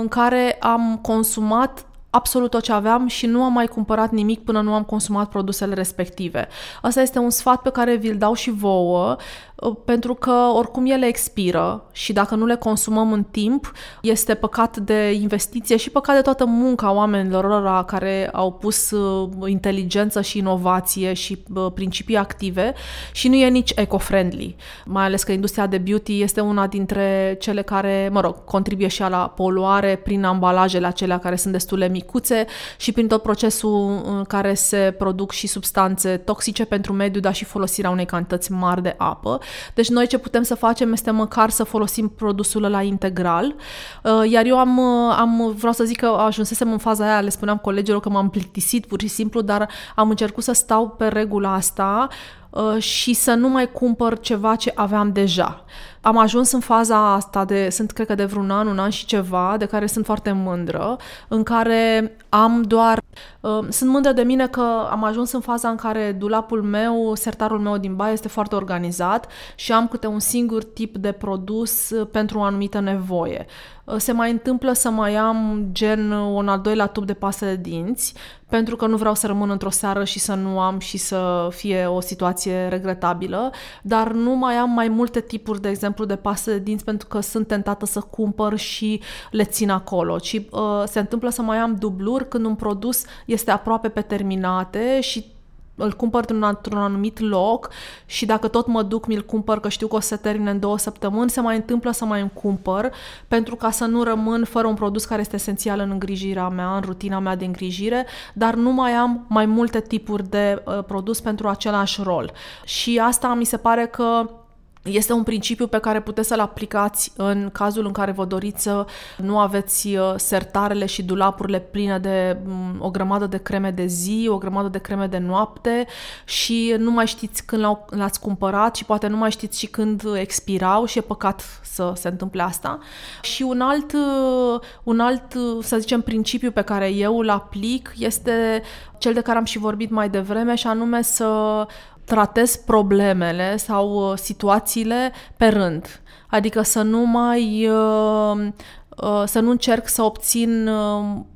în care am consumat absolut tot ce aveam și nu am mai cumpărat nimic până nu am consumat produsele respective. Asta este un sfat pe care vi-l dau și vouă. Uh, pentru că oricum ele expiră și dacă nu le consumăm în timp, este păcat de investiție și păcat de toată munca oamenilor ăla care au pus uh, inteligență și inovație și uh, principii active și nu e nici eco-friendly. Mai ales că industria de beauty este una dintre cele care, mă rog, contribuie și la poluare prin ambalajele acelea care sunt destule micuțe și prin tot procesul în care se produc și substanțe toxice pentru mediu, dar și folosirea unei cantități mari de apă. Deci noi ce putem să facem este măcar să folosim produsul la integral. Uh, iar eu am, uh, am, vreau să zic că ajunsesem în faza aia, le spuneam colegilor că m-am plictisit pur și simplu, dar am încercat să stau pe regula asta uh, și să nu mai cumpăr ceva ce aveam deja. Am ajuns în faza asta de, sunt cred că de vreun an, un an și ceva, de care sunt foarte mândră, în care am doar Ehm, sunt mândră de mine că am ajuns în faza în care dulapul meu, sertarul meu din baie este foarte organizat și am câte un singur tip de produs uh, pentru o anumită nevoie. Uh, se mai întâmplă să mai am gen un al doilea tub de pastă de dinți, pentru că nu vreau să rămân într-o seară și să nu am și să fie o situație regretabilă, dar nu mai am mai multe tipuri, de exemplu, de pastă de dinți pentru că sunt tentată să cumpăr și le țin acolo. Și uh, se întâmplă să mai am dubluri când un produs este aproape pe terminate și îl cumpăr într-un anumit loc și dacă tot mă duc, mi-l cumpăr că știu că o să se termine în două săptămâni, se mai întâmplă să mai îmi cumpăr pentru ca să nu rămân fără un produs care este esențial în îngrijirea mea, în rutina mea de îngrijire, dar nu mai am mai multe tipuri de uh, produs pentru același rol. Și asta mi se pare că este un principiu pe care puteți să-l aplicați în cazul în care vă doriți să nu aveți uh, sertarele și dulapurile pline de mm, o grămadă de creme de zi, o grămadă de creme de noapte și nu mai știți când l-ați cumpărat și poate nu mai știți și când expirau și e păcat să se întâmple asta. Și un alt, uh, un alt, uh, să zicem, principiu pe care eu îl aplic este cel de care am și vorbit mai devreme și anume să tratez problemele sau uh, situațiile pe rând. Adică să nu mai uh, uh, să nu încerc să obțin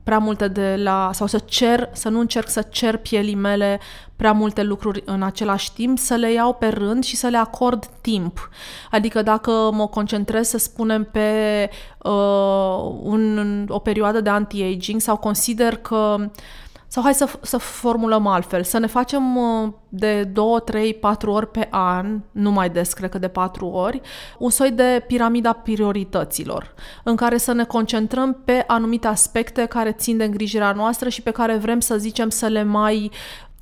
prea multe de la sau să cer, să nu încerc să cer pielii mele prea multe lucruri în același timp, să le iau pe rând și să le acord timp. Adică dacă mă concentrez, să spunem, pe uh, un, o perioadă de anti-aging sau consider că uh, sau hai să, să formulăm altfel, să ne facem uh, de 2, 3, 4 ori pe an, nu mai des, cred că de 4 ori, un soi de piramida priorităților, în care să ne concentrăm pe anumite aspecte care țin de îngrijirea noastră și pe care vrem să zicem să le mai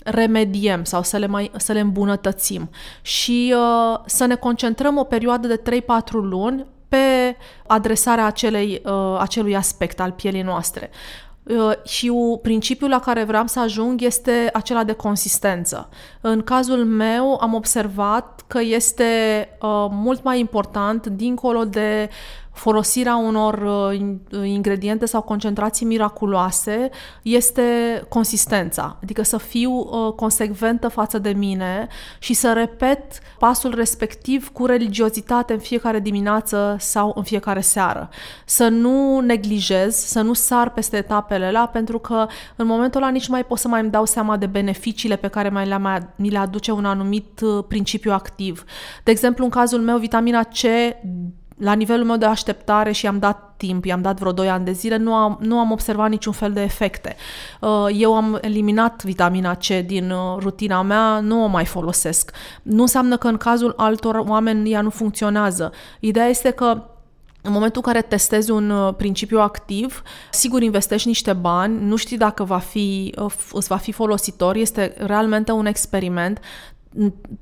remediem sau să le, mai, să le îmbunătățim și uh, să ne concentrăm o perioadă de 3-4 luni pe adresarea acelei, uh, acelui aspect al pielii noastre. Uh, și principiul la care vreau să ajung este acela de consistență. În cazul meu am observat că este uh, mult mai important, dincolo de folosirea unor uh, ingrediente sau concentrații miraculoase este consistența, adică să fiu uh, consecventă față de mine și să repet pasul respectiv cu religiozitate în fiecare dimineață sau în fiecare seară. Să nu neglijez, să nu sar peste etapele la, pentru că în momentul ăla nici mai pot să mai îmi dau seama de beneficiile pe care mai le, mi le aduce un anumit uh, principiu activ. De exemplu, în cazul meu, vitamina C la nivelul meu de așteptare și am dat timp, i-am dat vreo 2 ani de zile, nu am, nu am observat niciun fel de efecte. Uh, eu am eliminat vitamina C din uh, rutina mea, nu o mai folosesc. Nu înseamnă că în cazul altor oameni ea nu funcționează. Ideea este că în momentul în care testezi un uh, principiu activ, sigur investești niște bani, nu știi dacă va fi, îți va fi folositor, este realmente un experiment,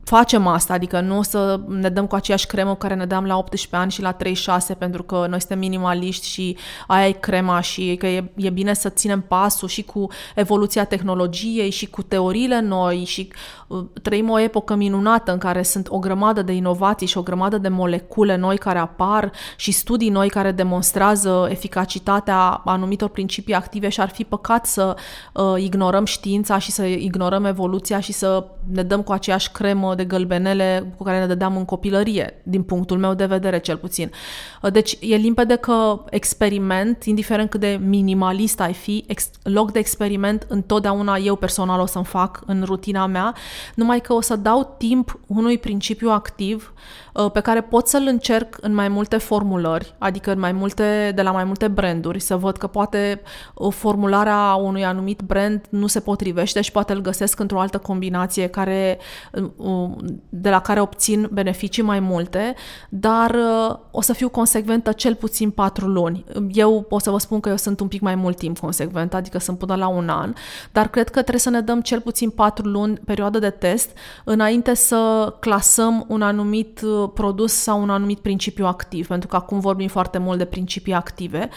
facem asta, adică nu o să ne dăm cu aceeași cremă care ne dăm la 18 ani și la 36 pentru că noi suntem minimaliști și aia e crema și că e, e bine să ținem pasul și cu evoluția tehnologiei și cu teoriile noi și uh, trăim o epocă minunată în care sunt o grămadă de inovații și o grămadă de molecule noi care apar și studii noi care demonstrează eficacitatea anumitor principii active și ar fi păcat să uh, ignorăm știința și să ignorăm evoluția și să ne dăm cu aceeași aceeași cremă de gălbenele cu care ne dădeam în copilărie, din punctul meu de vedere cel puțin. Deci e limpede că experiment, indiferent cât de minimalist ai fi, ex- loc de experiment întotdeauna eu personal o să-mi fac în rutina mea, numai că o să dau timp unui principiu activ uh, pe care pot să-l încerc în mai multe formulări, adică în mai multe, de la mai multe branduri, să văd că poate uh, formularea unui anumit brand nu se potrivește și poate îl găsesc într-o altă combinație care de la care obțin beneficii mai multe, dar uh, o să fiu consecventă cel puțin patru luni. Eu pot să vă spun că eu sunt un pic mai mult timp consecventă, adică sunt până la un an, dar cred că trebuie să ne dăm cel puțin patru luni perioadă de test înainte să clasăm un anumit uh, produs sau un anumit principiu activ, pentru că acum vorbim foarte mult de principii active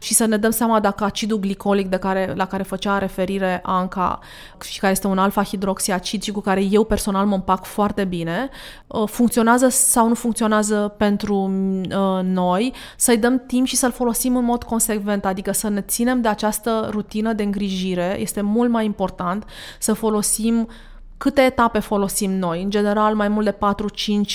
și să ne dăm seama dacă acidul glicolic de care, la care făcea referire Anca și care este un alfa-hidroxiacid și cu care eu personal mă împac foarte bine, uh, funcționează sau nu funcționează pentru uh, noi, să-i dăm timp și să-l folosim în mod consecvent, adică să ne ținem de această rutină de îngrijire, este mult mai important să folosim câte etape folosim noi? În general, mai mult de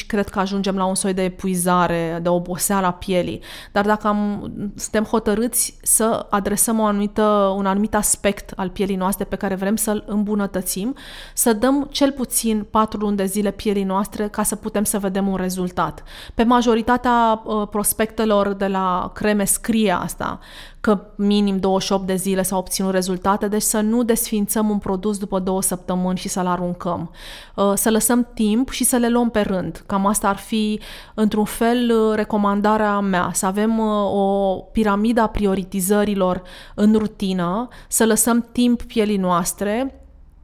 4-5, cred că ajungem la un soi de epuizare, de oboseală a pielii. Dar dacă am, suntem hotărâți să adresăm o anumită, un anumit aspect al pielii noastre pe care vrem să-l îmbunătățim, să dăm cel puțin 4 luni de zile pielii noastre ca să putem să vedem un rezultat. Pe majoritatea uh, prospectelor de la creme scrie asta că minim 28 de zile s-au obținut rezultate, deci să nu desfințăm un produs după două săptămâni și să-l aruncăm. Uh, să lăsăm timp și să le luăm pe rând. Cam asta ar fi, într-un fel, uh, recomandarea mea, să avem uh, o piramidă a prioritizărilor în rutină, să lăsăm timp pielii noastre,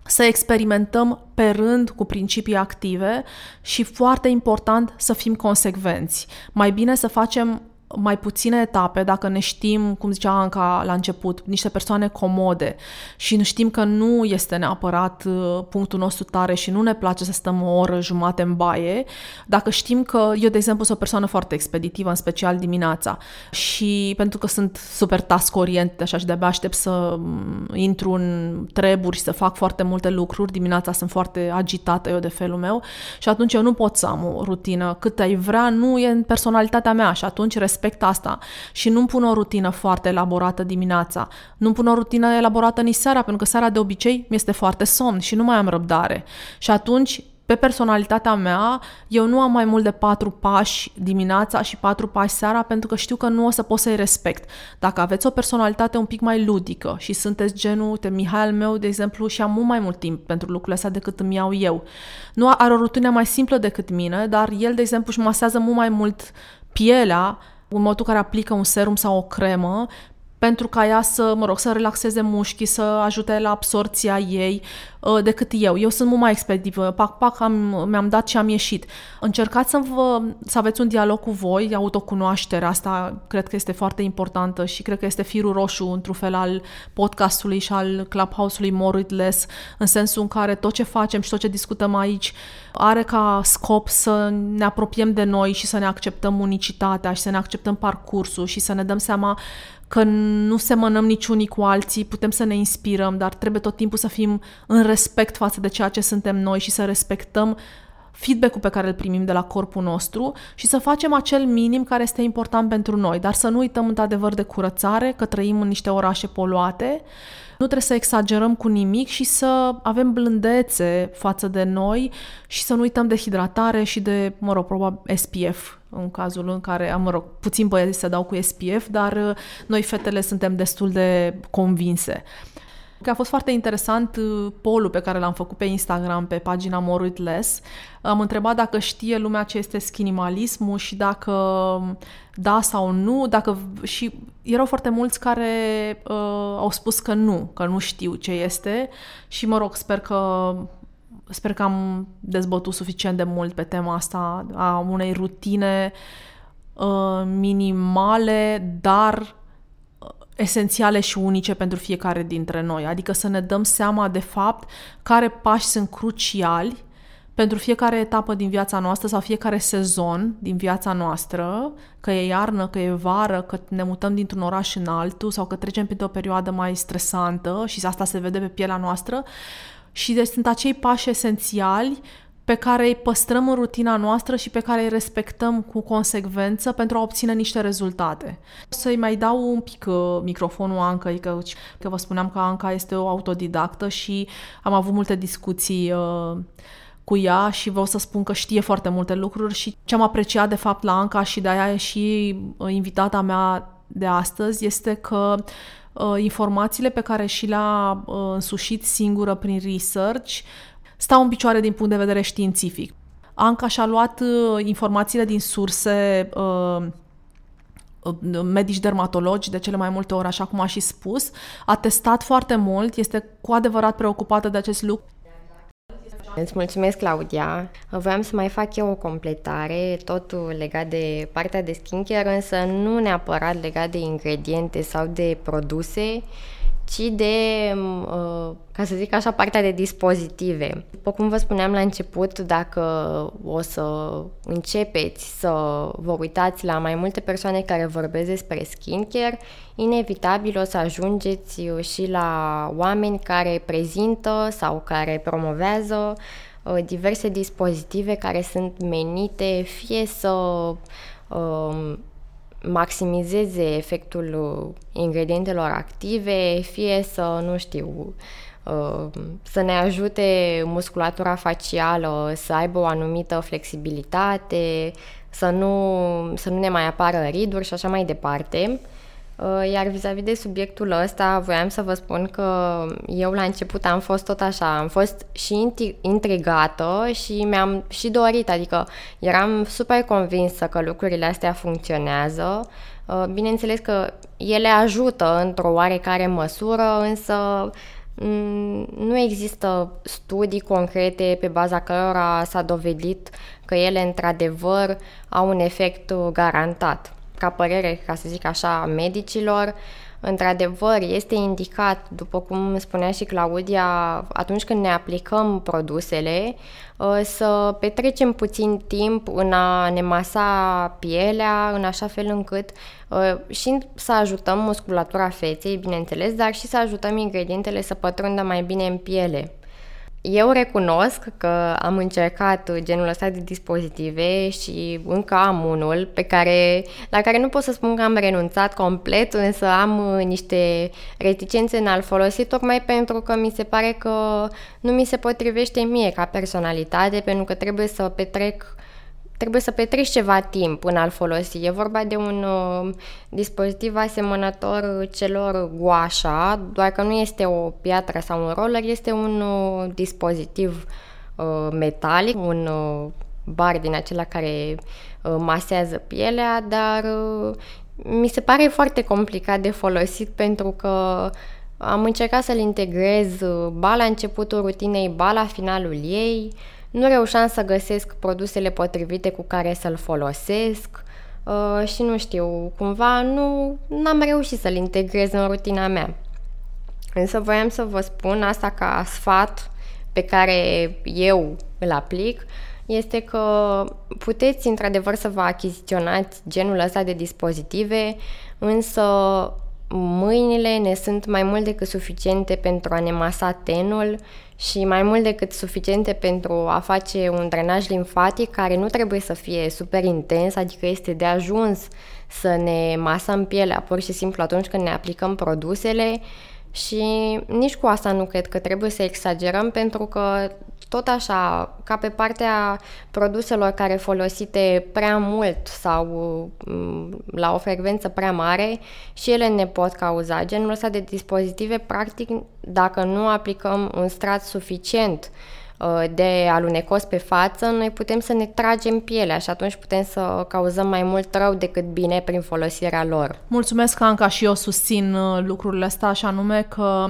să experimentăm pe rând cu principii active și, foarte important, să fim consecvenți. Mai bine să facem mai puține etape, dacă ne știm, cum zicea Anca la început, niște persoane comode și știm că nu este neapărat uh, punctul nostru tare și nu ne place să stăm o oră jumate în baie, dacă știm că eu, de exemplu, sunt o persoană foarte expeditivă, în special dimineața. Și pentru că sunt super task orient, așa și de-abia aștept să mm, intru în treburi și să fac foarte multe lucruri, dimineața sunt foarte agitată eu de felul meu și atunci eu nu pot să am o rutină. Cât ai vrea, nu e în personalitatea mea și atunci respect asta și nu-mi pun o rutină foarte elaborată dimineața. Nu-mi pun o rutină elaborată nici seara, pentru că seara de obicei mi este foarte somn și nu mai am răbdare. Și atunci pe personalitatea mea, eu nu am mai mult de patru pași dimineața și patru pași seara pentru că știu că nu o să pot să-i respect. Dacă aveți o personalitate un pic mai ludică și sunteți genul, uite, Mihai al meu, de exemplu, și am mult mai mult timp pentru lucrurile astea decât îmi iau eu. Nu are o rutină mai simplă decât mine, dar el, de exemplu, își masează mult mai mult pielea în modul care aplică un serum sau o cremă pentru ca ea să, mă rog, să relaxeze mușchii, să ajute la absorția ei. Uh, decât eu. Eu sunt mult mai expeditivă. Pac, pac, am, mi-am dat și am ieșit. Încercați să, vă, să aveți un dialog cu voi, autocunoașterea asta cred că este foarte importantă și cred că este firul roșu, într-un fel, al podcastului și al Clubhouse-ului More with Less, în sensul în care tot ce facem și tot ce discutăm aici are ca scop să ne apropiem de noi și să ne acceptăm unicitatea și să ne acceptăm parcursul și să ne dăm seama că nu semănăm niciunii cu alții, putem să ne inspirăm, dar trebuie tot timpul să fim în respect față de ceea ce suntem noi și să respectăm feedback-ul pe care îl primim de la corpul nostru și să facem acel minim care este important pentru noi, dar să nu uităm într-adevăr de curățare, că trăim în niște orașe poluate, nu trebuie să exagerăm cu nimic și să avem blândețe față de noi și să nu uităm de hidratare și de, mă rog, probabil SPF în cazul în care, mă rog, puțin băieți se dau cu SPF, dar uh, noi fetele suntem destul de convinse. Că a fost foarte interesant uh, polul pe care l-am făcut pe Instagram, pe pagina More With Less. Am întrebat dacă știe lumea ce este skinimalismul și dacă um, da sau nu, dacă și erau foarte mulți care uh, au spus că nu, că nu știu ce este și mă rog, sper că sper că am dezbătut suficient de mult pe tema asta a unei rutine uh, minimale, dar uh, esențiale și unice pentru fiecare dintre noi. Adică să ne dăm seama de fapt care pași sunt cruciali pentru fiecare etapă din viața noastră sau fiecare sezon din viața noastră, că e iarnă, că e vară, că ne mutăm dintr-un oraș în altul sau că trecem pe o perioadă mai stresantă și asta se vede pe pielea noastră, și deci sunt acei pași esențiali pe care îi păstrăm în rutina noastră și pe care îi respectăm cu consecvență pentru a obține niște rezultate. Să-i mai dau un pic uh, microfonul Anca, că, că vă spuneam că Anca este o autodidactă și am avut multe discuții uh, cu ea și vreau să spun că știe foarte multe lucruri și ce am apreciat de fapt la Anca și de aia e și uh, invitata mea de astăzi este că uh, informațiile pe care și le-a uh, însușit singură prin research stau în picioare din punct de vedere științific. Anca și-a luat uh, informațiile din surse uh, medici dermatologi de cele mai multe ori, așa cum a și spus, a testat foarte mult, este cu adevărat preocupată de acest lucru Îți mulțumesc, Claudia. Voiam să mai fac eu o completare, totul legat de partea de skincare, însă nu neapărat legat de ingrediente sau de produse, ci de, uh, ca să zic așa, partea de dispozitive. După cum vă spuneam la început, dacă o să începeți să vă uitați la mai multe persoane care vorbesc despre skincare, inevitabil o să ajungeți și la oameni care prezintă sau care promovează uh, diverse dispozitive care sunt menite fie să um, maximizeze efectul uh, ingredientelor active, fie să, nu știu, uh, să ne ajute musculatura facială să aibă o anumită flexibilitate, să nu, să nu ne mai apară riduri și așa mai departe. Uh, iar vis-a-vis de subiectul ăsta, voiam să vă spun că eu la început am fost tot așa, am fost și intrigată și mi-am și dorit, adică eram super convinsă că lucrurile astea funcționează. Uh, bineînțeles că ele ajută într-o oarecare măsură, însă mm, nu există studii concrete pe baza cărora s-a dovedit că ele într-adevăr au un efect garantat ca părere, ca să zic așa, a medicilor, într-adevăr, este indicat, după cum spunea și Claudia, atunci când ne aplicăm produsele, uh, să petrecem puțin timp în a ne masa pielea, în așa fel încât uh, și să ajutăm musculatura feței, bineînțeles, dar și să ajutăm ingredientele să pătrundă mai bine în piele. Eu recunosc că am încercat genul ăsta de dispozitive și încă am unul pe care, la care nu pot să spun că am renunțat complet, însă am uh, niște reticențe în a-l folosi tocmai pentru că mi se pare că nu mi se potrivește mie ca personalitate, pentru că trebuie să petrec trebuie să petreci ceva timp până al folosi. E vorba de un uh, dispozitiv asemănător celor guașa, doar că nu este o piatră sau un roller, este un uh, dispozitiv uh, metalic, un uh, bar din acela care uh, masează pielea, dar uh, mi se pare foarte complicat de folosit pentru că Am încercat să-l integrez uh, ba la începutul rutinei, ba la finalul ei. Nu reușeam să găsesc produsele potrivite cu care să-l folosesc uh, și nu știu, cumva nu am reușit să-l integrez în rutina mea. Însă voiam să vă spun asta ca sfat pe care eu îl aplic, este că puteți într-adevăr să vă achiziționați genul ăsta de dispozitive, însă mâinile ne sunt mai mult decât suficiente pentru a ne masa tenul și mai mult decât suficiente pentru a face un drenaj limfatic care nu trebuie să fie super intens, adică este de ajuns să ne masăm pielea pur și simplu atunci când ne aplicăm produsele. Și nici cu asta nu cred că trebuie să exagerăm pentru că tot așa, ca pe partea produselor care folosite prea mult sau mm, la o frecvență prea mare și ele ne pot cauza genul ăsta de dispozitive, practic, dacă nu aplicăm un strat suficient uh, de alunecos pe față, noi putem să ne tragem pielea și atunci putem să cauzăm mai mult rău decât bine prin folosirea lor. Mulțumesc, Anca, și eu susțin uh, lucrurile astea, așa nume că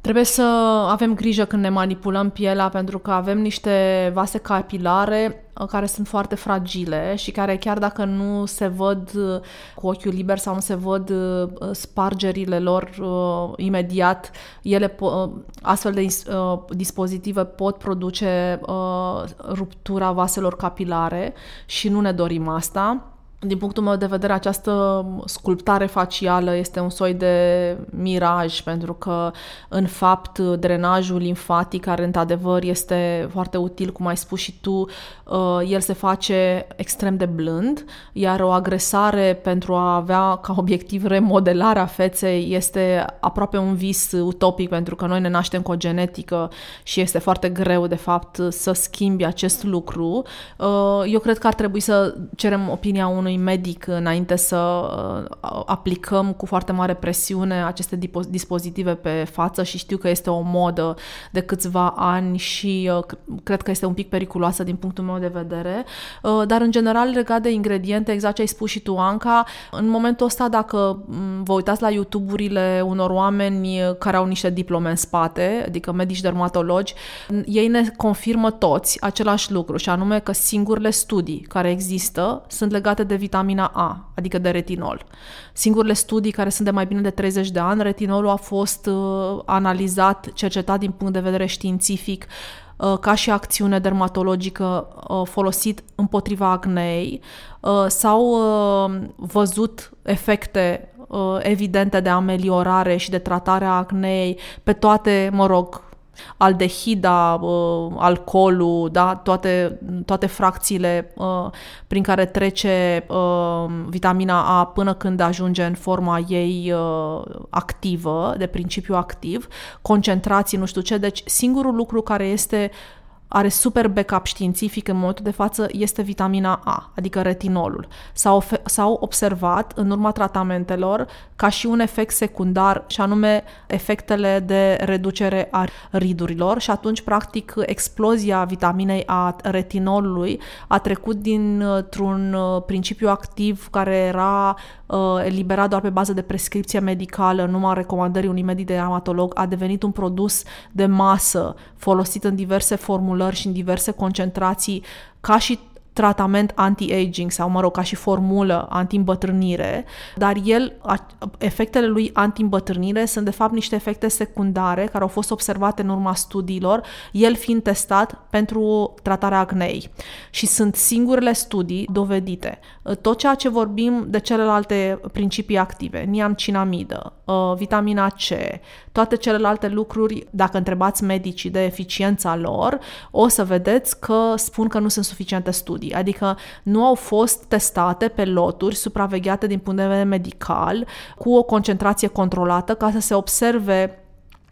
Trebuie să avem grijă când ne manipulăm pielea pentru că avem niște vase capilare uh, care sunt foarte fragile și care chiar dacă nu se văd uh, cu ochiul liber sau nu se văd uh, spargerile lor uh, imediat, ele po- astfel de uh, dispozitive pot produce uh, ruptura vaselor capilare și nu ne dorim asta. Din punctul meu de vedere, această sculptare facială este un soi de miraj, pentru că, în fapt, drenajul limfatic, care într-adevăr este foarte util, cum ai spus și tu, uh, el se face extrem de blând, iar o agresare pentru a avea ca obiectiv remodelarea feței este aproape un vis utopic, pentru că noi ne naștem cu o genetică și este foarte greu, de fapt, să schimbi acest lucru. Uh, eu cred că ar trebui să cerem opinia unui unui medic înainte să uh, aplicăm cu foarte mare presiune aceste dispozitive pe față și știu că este o modă de câțiva ani și uh, cred că este un pic periculoasă din punctul meu de vedere, uh, dar în general legat de ingrediente, exact ce ai spus și tu, Anca, în momentul ăsta dacă mm, vă uitați la YouTube-urile unor oameni care au niște diplome în spate, adică medici dermatologi, ei ne confirmă toți același lucru și anume că singurele studii care există sunt legate de vitamina A, adică de retinol. Singurele studii care sunt de mai bine de 30 de ani, retinolul a fost uh, analizat, cercetat din punct de vedere științific uh, ca și acțiune dermatologică uh, folosit împotriva acnei. Uh, s-au uh, văzut efecte uh, evidente de ameliorare și de tratare a acnei pe toate, mă rog, aldehida, uh, alcoolul, da? toate, toate fracțiile uh, prin care trece uh, vitamina A până când ajunge în forma ei uh, activă, de principiu activ, concentrații, nu știu ce. Deci singurul lucru care este are super backup științific în momentul de față este vitamina A, adică retinolul. S-au, s-au observat în urma tratamentelor ca și un efect secundar și anume efectele de reducere a ridurilor și atunci practic explozia vitaminei A retinolului a trecut dintr-un uh, principiu activ care era uh, eliberat doar pe bază de prescripție medicală, numai recomandării unui medic dermatolog, a devenit un produs de masă folosit în diverse formulări și în diverse concentrații ca și tratament anti-aging sau, mă rog, ca și formulă anti-îmbătrânire, dar el, efectele lui anti-îmbătrânire sunt de fapt niște efecte secundare care au fost observate în urma studiilor, el fiind testat pentru tratarea acnei. Și sunt singurele studii dovedite. Tot ceea ce vorbim de celelalte principii active, niamcinamidă, ă, vitamina C, toate celelalte lucruri, dacă întrebați medicii de eficiența lor, o să vedeți că spun că nu sunt suficiente studii, adică nu au fost testate pe loturi supravegheate din punct de vedere medical cu o concentrație controlată ca să se observe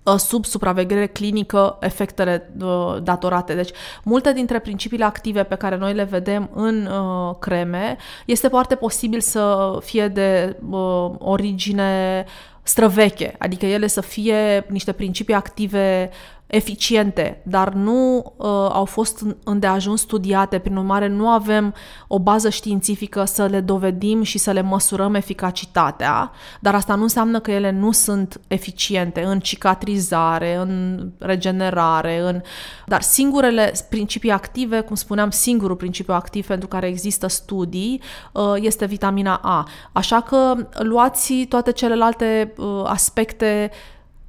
ă, sub supraveghere clinică efectele uh, datorate. Deci, multe dintre principiile active pe care noi le vedem în uh, creme este foarte posibil să fie de uh, origine străveche, adică ele să fie niște principii active eficiente, dar nu uh, au fost îndeajuns studiate, prin urmare nu avem o bază științifică să le dovedim și să le măsurăm eficacitatea, dar asta nu înseamnă că ele nu sunt eficiente în cicatrizare, în regenerare, în... dar singurele principii active, cum spuneam, singurul principiu activ pentru care există studii uh, este vitamina A. Așa că luați toate celelalte uh, aspecte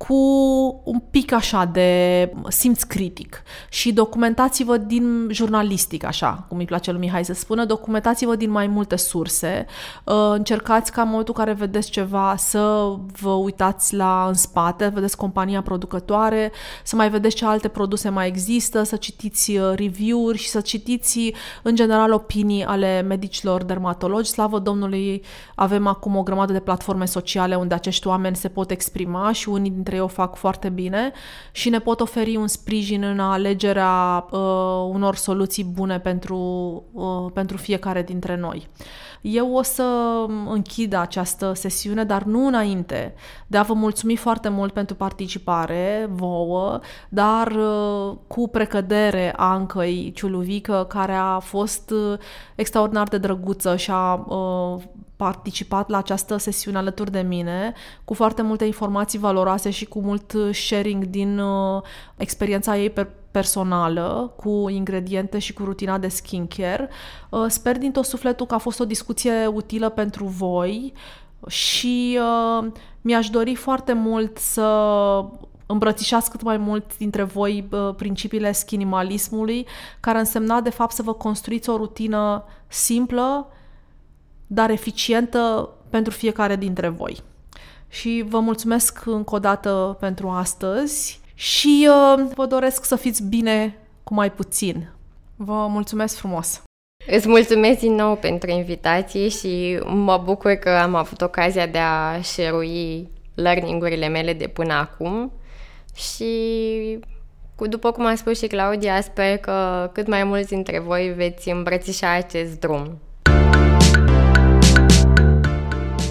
cu un pic așa de simț critic și documentați-vă din jurnalistic, așa, cum îi place lui Mihai să spună, documentați-vă din mai multe surse, uh, încercați ca în momentul în care vedeți ceva să vă uitați la în spate, vedeți compania producătoare, să mai vedeți ce alte produse mai există, să citiți uh, review-uri și să citiți în general opinii ale medicilor dermatologi. Slavă Domnului, avem acum o grămadă de platforme sociale unde acești oameni se pot exprima și unii dintre dintre ei o fac foarte bine și ne pot oferi un sprijin în alegerea uh, unor soluții bune pentru, uh, pentru fiecare dintre noi. Eu o să închid această sesiune, dar nu înainte de a vă mulțumi foarte mult pentru participare vouă, dar uh, cu precădere Ancăi Ciuluvică, care a fost uh, extraordinar de drăguță și a uh, participat la această sesiune alături de mine, cu foarte multe informații valoroase și cu mult sharing din uh, experiența ei pe personală, cu ingrediente și cu rutina de skincare. Uh, sper din tot sufletul că a fost o discuție utilă pentru voi și uh, mi-aș dori foarte mult să îmbrățișați cât mai mult dintre voi uh, principiile skinimalismului, care însemna de fapt să vă construiți o rutină simplă, dar eficientă pentru fiecare dintre voi. Și vă mulțumesc încă o dată pentru astăzi și uh, vă doresc să fiți bine cu mai puțin. Vă mulțumesc frumos! Îți mulțumesc din nou pentru invitație și mă bucur că am avut ocazia de a share learning-urile mele de până acum și cu, după cum a spus și Claudia, sper că cât mai mulți dintre voi veți îmbrățișa acest drum.